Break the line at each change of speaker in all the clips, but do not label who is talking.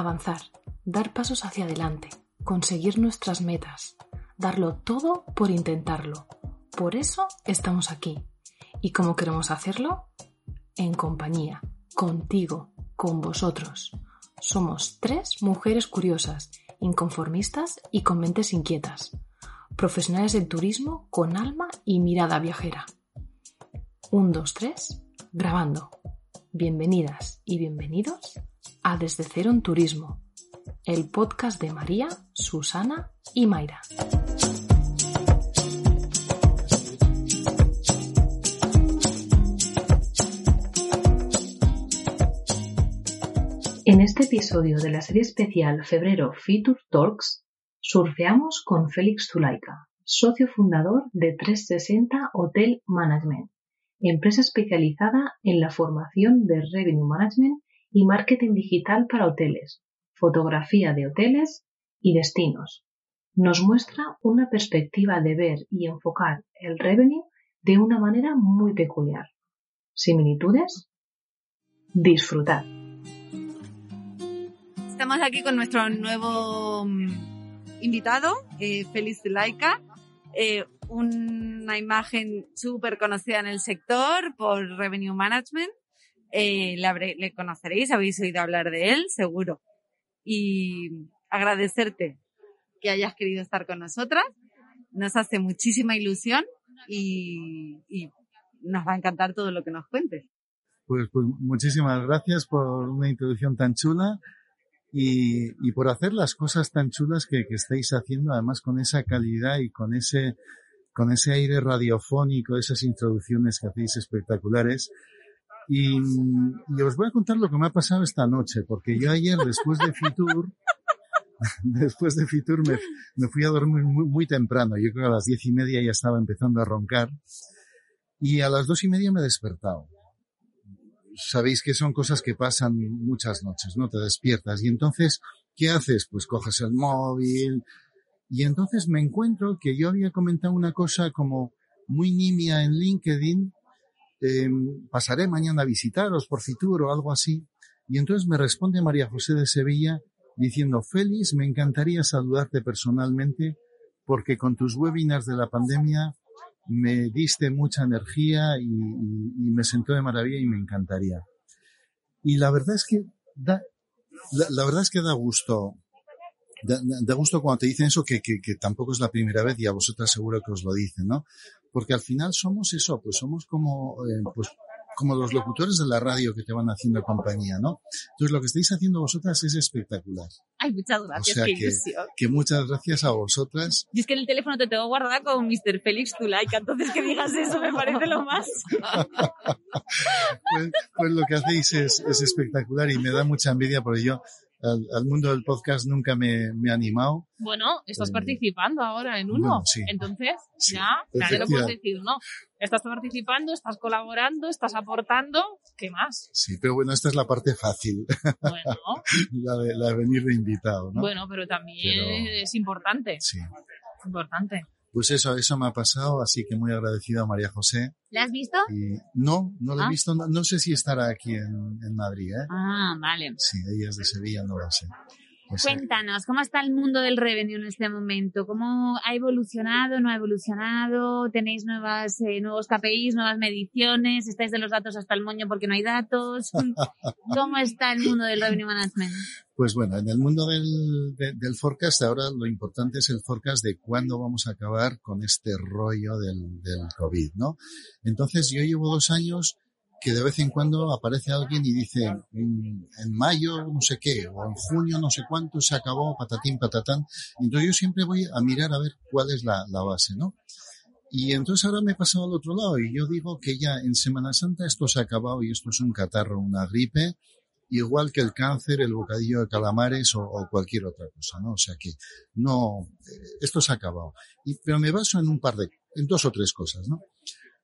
Avanzar, dar pasos hacia adelante, conseguir nuestras metas, darlo todo por intentarlo. Por eso estamos aquí. ¿Y cómo queremos hacerlo? En compañía, contigo, con vosotros. Somos tres mujeres curiosas, inconformistas y con mentes inquietas. Profesionales del turismo con alma y mirada viajera. Un, dos, tres, grabando. Bienvenidas y bienvenidos a Desde Cero en Turismo, el podcast de María, Susana y Mayra. En este episodio de la serie especial Febrero Feature Talks, surfeamos con Félix Zulaika, socio fundador de 360 Hotel Management, empresa especializada en la formación de Revenue Management y marketing digital para hoteles, fotografía de hoteles y destinos. Nos muestra una perspectiva de ver y enfocar el revenue de una manera muy peculiar. ¿Similitudes? Disfrutad.
Estamos aquí con nuestro nuevo mm, invitado, eh, Félix Laika, eh, una imagen súper conocida en el sector por Revenue Management. Eh, le, le conoceréis, habéis oído hablar de él, seguro. Y agradecerte que hayas querido estar con nosotras. Nos hace muchísima ilusión y, y nos va a encantar todo lo que nos cuentes.
Pues, pues muchísimas gracias por una introducción tan chula y, y por hacer las cosas tan chulas que, que estáis haciendo, además con esa calidad y con ese, con ese aire radiofónico, esas introducciones que hacéis espectaculares. Y, y, os voy a contar lo que me ha pasado esta noche, porque yo ayer, después de Fitur, después de Fitur me, fui a dormir muy, muy, temprano. Yo creo que a las diez y media ya estaba empezando a roncar. Y a las dos y media me he despertado. Sabéis que son cosas que pasan muchas noches, ¿no? Te despiertas. Y entonces, ¿qué haces? Pues coges el móvil. Y entonces me encuentro que yo había comentado una cosa como muy nimia en LinkedIn. Eh, pasaré mañana a visitaros por Fitur algo así. Y entonces me responde María José de Sevilla diciendo, Félix, me encantaría saludarte personalmente porque con tus webinars de la pandemia me diste mucha energía y, me sentó de maravilla y me encantaría. Y la verdad es que da, la, la verdad es que da gusto, da, da gusto cuando te dicen eso que, que, que, tampoco es la primera vez y a vosotras seguro que os lo dicen, ¿no? Porque al final somos eso, pues somos como, eh, pues como los locutores de la radio que te van haciendo compañía, ¿no? Entonces lo que estáis haciendo vosotras es espectacular.
Ay, muchas gracias,
o sea
qué
que,
ilusión.
que muchas gracias a vosotras.
Y es que en el teléfono te tengo guardada con Mr. Félix Zulaika, entonces que digas eso me parece lo más.
pues, pues, lo que hacéis es, es, espectacular y me da mucha envidia porque yo al, al mundo del podcast nunca me, me he animado.
Bueno, estás eh, participando ahora en uno,
bueno, sí.
entonces sí, ya, nadie lo puedes decir, ¿no? Estás participando, estás colaborando, estás aportando, ¿qué más?
Sí, pero bueno, esta es la parte fácil.
Bueno.
la, de, la de venir de invitado, ¿no?
Bueno, pero también pero... es importante.
Sí.
Importante.
Pues eso, eso me ha pasado, así que muy agradecido a María José.
¿La has visto?
Y no, no la he visto, no, no, sé si estará aquí en, en, Madrid, ¿eh?
Ah, vale.
Sí, ella es de Sevilla, no lo sé.
Cuéntanos, ¿cómo está el mundo del revenue en este momento? ¿Cómo ha evolucionado, no ha evolucionado? ¿Tenéis nuevas, eh, nuevos KPIs, nuevas mediciones? ¿Estáis de los datos hasta el moño porque no hay datos? ¿Cómo está el mundo del revenue management?
Pues bueno, en el mundo del, de, del forecast ahora lo importante es el forecast de cuándo vamos a acabar con este rollo del, del COVID, ¿no? Entonces yo llevo dos años que de vez en cuando aparece alguien y dice en, mayo no sé qué o en junio no sé cuánto se acabó patatín patatán entonces yo siempre voy a mirar a ver cuál es la, la base no Y entonces ahora me he pasado al otro lado y yo digo que ya en Semana Santa esto se ha acabado y esto es un catarro, una gripe, igual que el cáncer, el bocadillo de calamares o, cualquier otra cosa, ¿no? O sea que no, eh, esto se ha acabado. Y, pero me baso en un par de, en dos o tres cosas, ¿no?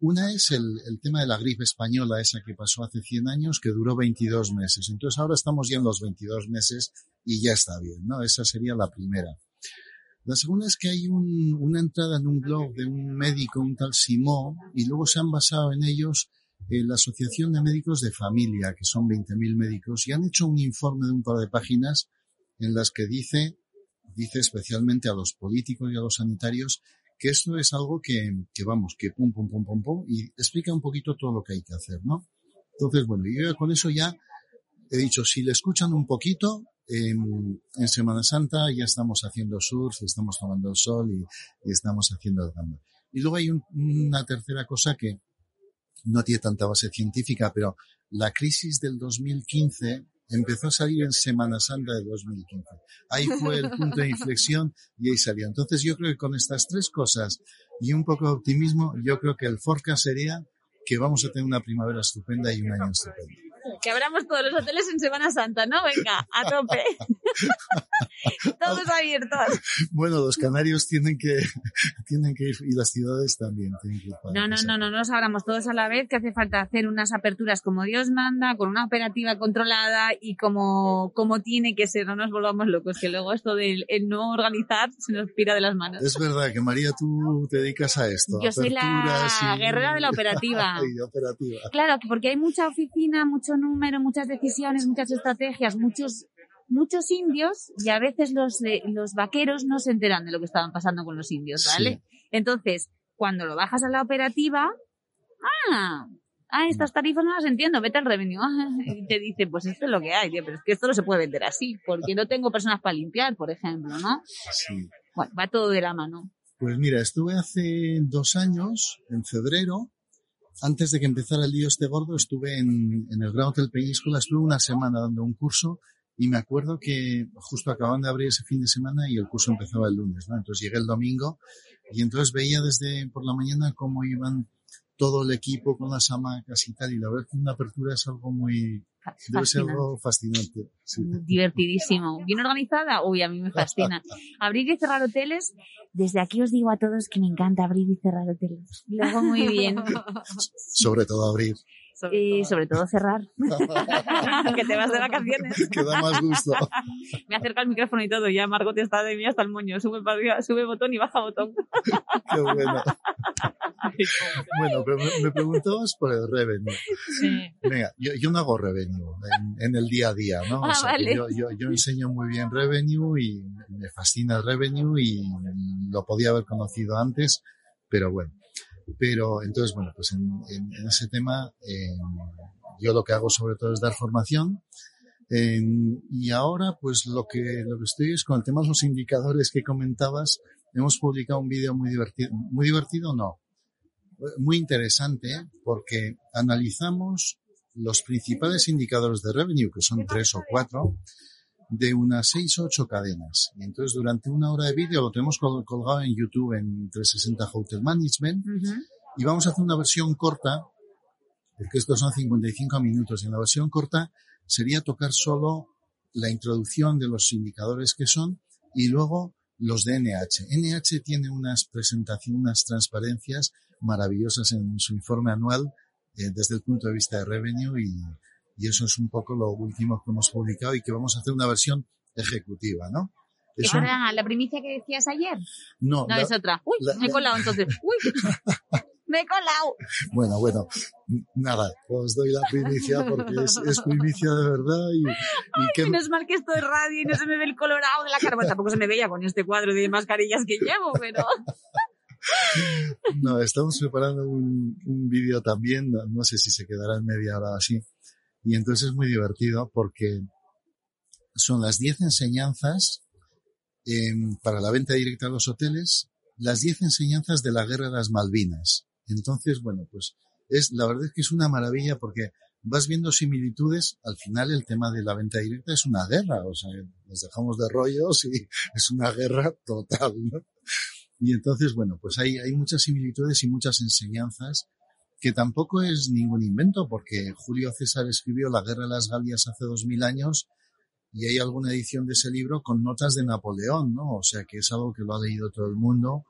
Una es el, tema de la gripe española, esa que pasó hace 100 años, que duró 22 meses. Entonces ahora estamos ya en los 22 meses y ya está bien, ¿no? Esa sería la primera. La segunda es que hay un, una entrada en un blog de un médico, un tal Simó, y luego se han basado en ellos la Asociación de Médicos de Familia, que son 20.000 médicos, y han hecho un informe de un par de páginas en las que dice, dice especialmente a los políticos y a los sanitarios, que esto es algo que, que vamos, que pum, pum, pum, pum, pum, y explica un poquito todo lo que hay que hacer, ¿no? Entonces, bueno, yo con eso ya he dicho, si le escuchan un poquito, en, Semana Santa ya estamos haciendo surf, estamos tomando el sol y, estamos haciendo el. Y luego hay una tercera cosa que no tiene tanta base científica, pero la crisis del 2015 empezó a salir en Semana Santa de 2015. Ahí fue el punto de inflexión y ahí salió. Entonces yo creo que con estas tres cosas y un poco de optimismo, yo creo que el forecast sería que vamos a tener una primavera estupenda y un año estupendo.
Que abramos todos los hoteles en Semana Santa, ¿no? Venga, a tope. Todos abiertos.
Bueno, los canarios tienen que, tienen que ir, y las ciudades también tienen que ir.
no, no, no, no, no nos abramos todos a la vez, que hace falta hacer unas aperturas como Dios manda, con una operativa controlada y como, como tiene que ser, no nos volvamos locos, que luego esto del no organizar se nos pira de las manos.
Es verdad que María, tú te dedicas a esto.
Yo soy la guerrera de la operativa. Claro, porque hay mucha oficina, mucho número, muchas decisiones, muchas estrategias, muchos muchos indios y a veces los, los vaqueros no se enteran de lo que estaban pasando con los indios, ¿vale? Entonces, cuando lo bajas a la operativa, ah, ah, estas tarifas no las entiendo, vete al revenue. y te dice, pues esto es lo que hay, pero es que esto no se puede vender así, porque no tengo personas para limpiar, por ejemplo, ¿no? Sí. Bueno, va todo de la mano.
Pues mira, estuve hace dos años, en febrero, antes de que empezara el lío este gordo, estuve en, en el Gran Hotel Península, estuve una semana dando un curso y me acuerdo que justo acaban de abrir ese fin de semana y el curso empezaba el lunes, ¿no? Entonces llegué el domingo y entonces veía desde por la mañana cómo iban todo el equipo con las hamacas y tal. Y la verdad que una apertura es algo muy, debe ser algo fascinante.
Divertidísimo. Bien organizada, uy, a mí me fascina. abrir y cerrar hoteles, desde aquí os digo a todos que me encanta abrir y cerrar hoteles. Lo hago muy bien.
Sobre todo abrir
y sobre todo cerrar. que te vas de vacaciones.
que da más gusto.
me acerca el micrófono y todo, ya Margot está de mí hasta el moño. Sube, sube botón y baja botón.
Qué bueno. bueno, pero me, preguntabas por el revenue. Sí. Venga, yo, yo no hago revenue en, el día a día, ¿no?
Ah, vale.
yo, yo, yo enseño muy bien revenue y me fascina el revenue y lo podía haber conocido antes, pero bueno pero entonces, bueno, pues en, en, ese tema eh, yo lo que hago sobre todo es dar formación. y ahora, pues lo que, lo que estoy es con el tema de los indicadores que comentabas. Hemos publicado un vídeo muy divertido, muy divertido no, muy interesante porque analizamos los principales indicadores de revenue, que son tres o cuatro, de unas seis o ocho cadenas. Y entonces durante una hora de vídeo lo tenemos colgado en YouTube en 360 Hotel Management y vamos a hacer una versión corta, porque estos son 55 minutos y en la versión corta sería tocar solo la introducción de los indicadores que son y luego los de NH. NH tiene unas presentaciones, unas transparencias maravillosas en su informe anual eh, desde el punto de vista de revenue y, y eso es un poco lo último que hemos publicado y que vamos a hacer una versión ejecutiva, ¿no?
Es la primicia que decías ayer?
No,
no es otra. Uy, me he colado entonces. Uy, me he colado.
Bueno, bueno, nada, os doy la primicia porque es, primicia de verdad y,
y que... Menos mal que esto es radio y no se me ve el colorado de la cara. Bueno, tampoco se me veía con este cuadro de mascarillas que llevo, pero...
No, estamos preparando un, un vídeo también, no sé si se quedará en media hora así, y entonces es muy divertido porque son las 10 enseñanzas para la venta directa a los hoteles, las 10 enseñanzas de la guerra de las Malvinas. Entonces, bueno, pues es, la verdad es que es una maravilla porque vas viendo similitudes. Al final el tema de la venta directa es una guerra, o sea, nos dejamos de rollos y es una guerra total, ¿no? Y entonces, bueno, pues hay, hay muchas similitudes y muchas enseñanzas que tampoco es ningún invento, porque Julio César escribió La Guerra de las Galias hace dos mil años y hay alguna edición de ese libro con notas de Napoleón, ¿no? O sea que es algo que lo ha leído todo el mundo.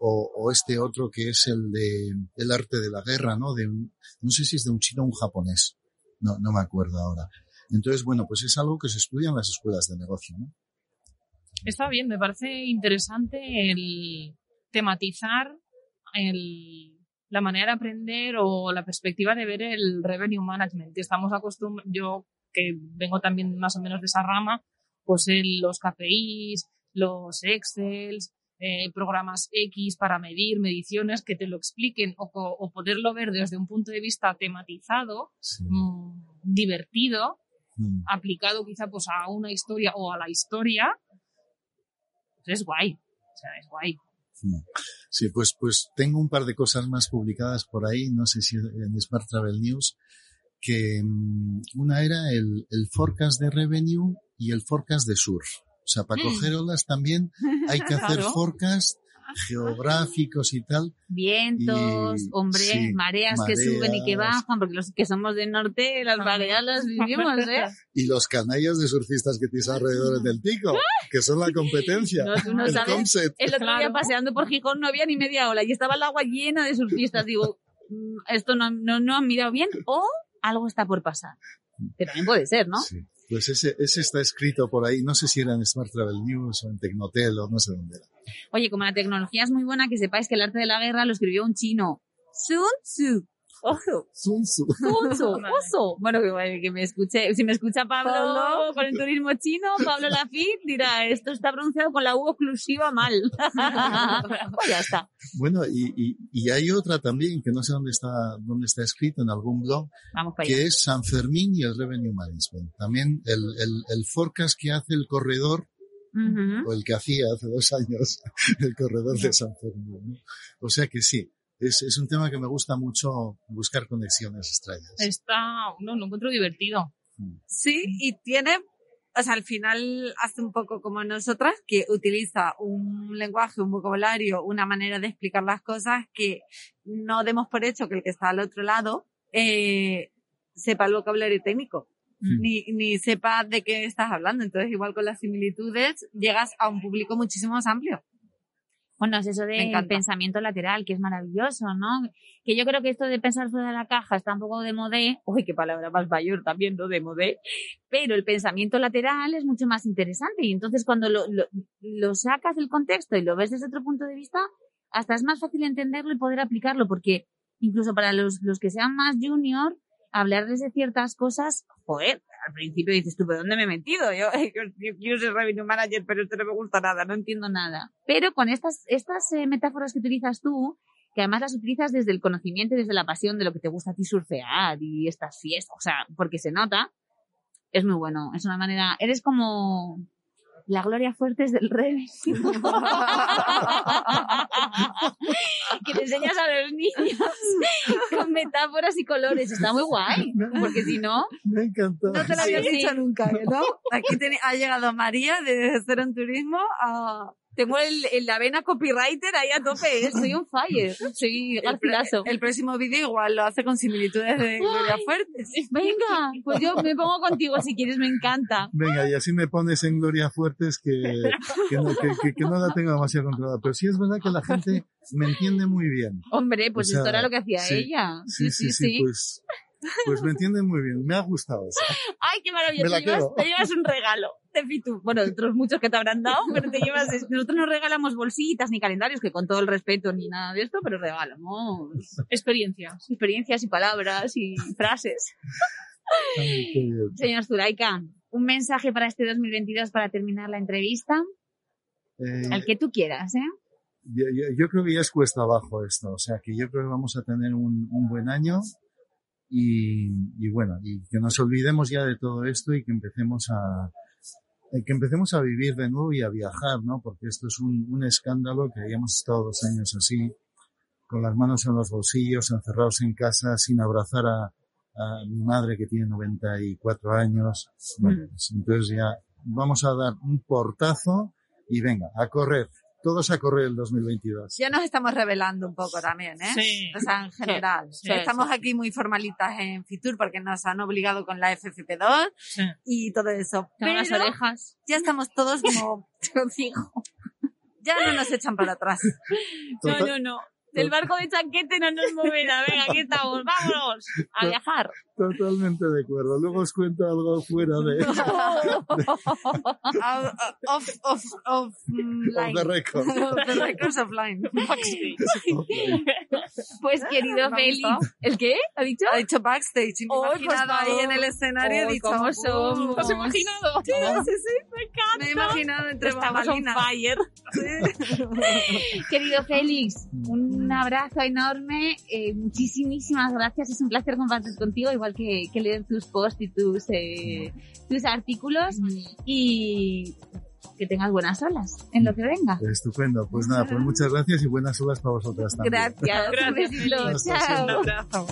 O, o este otro que es el de el arte de la guerra, ¿no? De un, no sé si es de un chino o un japonés. No, no me acuerdo ahora. Entonces, bueno, pues es algo que se estudia en las escuelas de negocio, ¿no?
Está bien, me parece interesante el tematizar el, la manera de aprender o la perspectiva de ver el revenue management. Estamos acostumbrados, yo que vengo también más o menos de esa rama, pues el, los KPIs, los Excels, eh, programas X para medir, mediciones, que te lo expliquen o, o poderlo ver desde un punto de vista tematizado,
Sí.
mmm, divertido,
Mm.
aplicado quizá pues a una historia o a la historia, es guay. O sea, es guay.
Sí, pues, pues tengo un par de cosas más publicadas por ahí, no sé si en Smart Travel News, que mm, una era el, el forecast de revenue y el forecast de surf. O sea, para
Mm.
coger olas también hay que hacer
Claro.
forecast geográficos y tal.
Vientos,
Y-
hombre,
sí,
mareas que suben y que bajan, porque los que somos del norte, las mareas las vivimos, ¿eh?
Y los canallas de surfistas que tienes alrededor del pico, que son la competencia.
No, tú no
el
sabes.
concept.
El otro día paseando por Gijón no había ni media ola y estaba el agua llena de surfistas. Digo, mm, esto no, no, no han mirado bien o algo está por pasar. Que también puede ser, ¿no?
Sí. Pues ese, ese está escrito por ahí, no sé si era en Smart Travel News o en Tecnotel o no sé dónde era.
Oye, como la tecnología es muy buena, que sepáis que el arte de la guerra lo escribió un chino. Sun Tzu. Ojo.
Sun Tzu.
Sun Tzu.
Vale.
Oso. Bueno, que, que me escuche, si me escucha Pablo,
Pablo.
con el turismo chino, Pablo Lafitte dirá, esto está pronunciado con la U oclusiva mal. pues ya está.
Bueno, y, y, y hay otra también que no sé dónde está, dónde está escrito en algún blog,
Vamos para allá.
que es San Fermín y el Revenue Management. También el, el, el forecast que hace el corredor, o el que hacía hace dos años, el corredor de San Fermín. ¿no? O sea que sí, es, es un tema que me gusta mucho buscar conexiones extrañas.
Está, no, lo encuentro divertido.
Sí, y tiene, o sea, al final hace un poco como nosotras, que utiliza un lenguaje, un vocabulario, una manera de explicar las cosas que no demos por hecho que el que está al otro lado eh, sepa el vocabulario técnico.
Mm.
Ni, ni sepa de qué estás hablando. Entonces, igual con las similitudes, llegas a un público muchísimo más amplio.
Bueno, es eso de pensamiento lateral, que es maravilloso, ¿no? Que yo creo que esto de pensar fuera de la caja está un poco de modé. Uy, qué palabra más mayor también, ¿no? De modé. Pero el pensamiento lateral es mucho más interesante. Y entonces cuando lo, lo, lo sacas del contexto y lo ves desde otro punto de vista, hasta es más fácil entenderlo y poder aplicarlo. Porque incluso para los, los que sean más junior, hablarles de ciertas cosas, joder, al principio dices tú, ¿pero dónde me he metido? Yo, yo, yo ser revenue manager, pero esto no me gusta nada, no entiendo nada. Pero con estas, estas eh, metáforas que utilizas tú, que además las utilizas desde el conocimiento y desde la pasión de lo que te gusta a ti surfear y estas fiestas, o sea, porque se nota, es muy bueno. Es una manera, eres como la Gloria Fuertes del rey. que le enseñas a los niños con metáforas y colores. Está muy guay, porque si no,
Me encantó.
No te lo había
Sí.
dicho nunca, ¿no? Aquí tiene- ha llegado María de Cero en Turismo a... Tengo el, el- la vena copywriter ahí a tope, ¿eh? soy un fire, soy
garcilaso.
el próximo vídeo igual lo hace con similitudes de Gloria Fuertes.
Venga, pues yo me pongo contigo si quieres, me encanta.
Venga, y así me pones en Gloria Fuertes que, que, no, que, que- que no la tengo demasiado controlada. Pero sí es verdad que la gente me entiende muy bien.
Hombre, pues
O sea,
esto era lo que hacía
sí,
ella.
Sí, sí, sí, pues, pues me entiende muy bien. Me ha gustado eso.
Ay, qué
la
Te llevas,
quedo.
te llevas un regalo de Fitu. Bueno, otros muchos que te habrán dado, pero te llevas. Nosotros no regalamos bolsitas ni calendarios, que con todo el respeto ni nada de esto, pero regalamos
Experiencias.
experiencias y palabras y frases.
Ay.
Señor Zulaika, un mensaje para este 2022 para terminar la entrevista.
Eh,
El que tú quieras, ¿eh?
yo, yo- yo creo que ya es cuesta abajo esto. O sea, que yo creo que vamos a tener un, un buen año. Y, y bueno, y que nos olvidemos ya de todo esto y que empecemos a, eh, que empecemos a vivir de nuevo y a viajar, ¿no? Porque esto es un, un escándalo que hayamos estado dos años así, con las manos en los bolsillos, encerrados en casa, sin abrazar a, a mi madre que tiene 94 años. Bueno, pues entonces ya vamos a dar un portazo y venga, a correr. Todos a correr el 2022.
Ya nos estamos revelando un poco también, ¿eh?
Sí.
O sea, en general.
Sí,
estamos
sí.
aquí muy formalitas en Fitur porque nos han obligado con la FFP2
Sí.
y todo eso.
Tengo las
Pero
orejas.
ya estamos todos como, ya no nos echan para atrás.
No,
Total-
no, no. Del barco de chanquete no nos moverá. Venga, aquí estamos. Vámonos a viajar.
Totalmente de acuerdo. Luego os cuento algo fuera de
Out- Off, off, off, mm,
of
line.
the record.
The records of line.
Pues querido Félix. ¿El qué? ¿Ha dicho?
Ha dicho backstage imaginado ahí
favor.
en el escenario y he
Ay,
dicho,
¿cómo
"Uh".
somos?
¿Te has imaginado?
Sí, sí, sí.
Me encanta.
Me he imaginado entre
Estamos on fire.
Sí.
Querido Félix, un abrazo enorme. eh, muchísimas gracias. Es un placer compartir contigo, igual que, que leer tus posts y tus, eh, tus artículos. Y que tengas buenas olas en lo que venga.
Estupendo. Pues nada, pues muchas gracias y buenas olas para vosotras también.
Gracias.
Gracias,
Un Chao.
Un abrazo.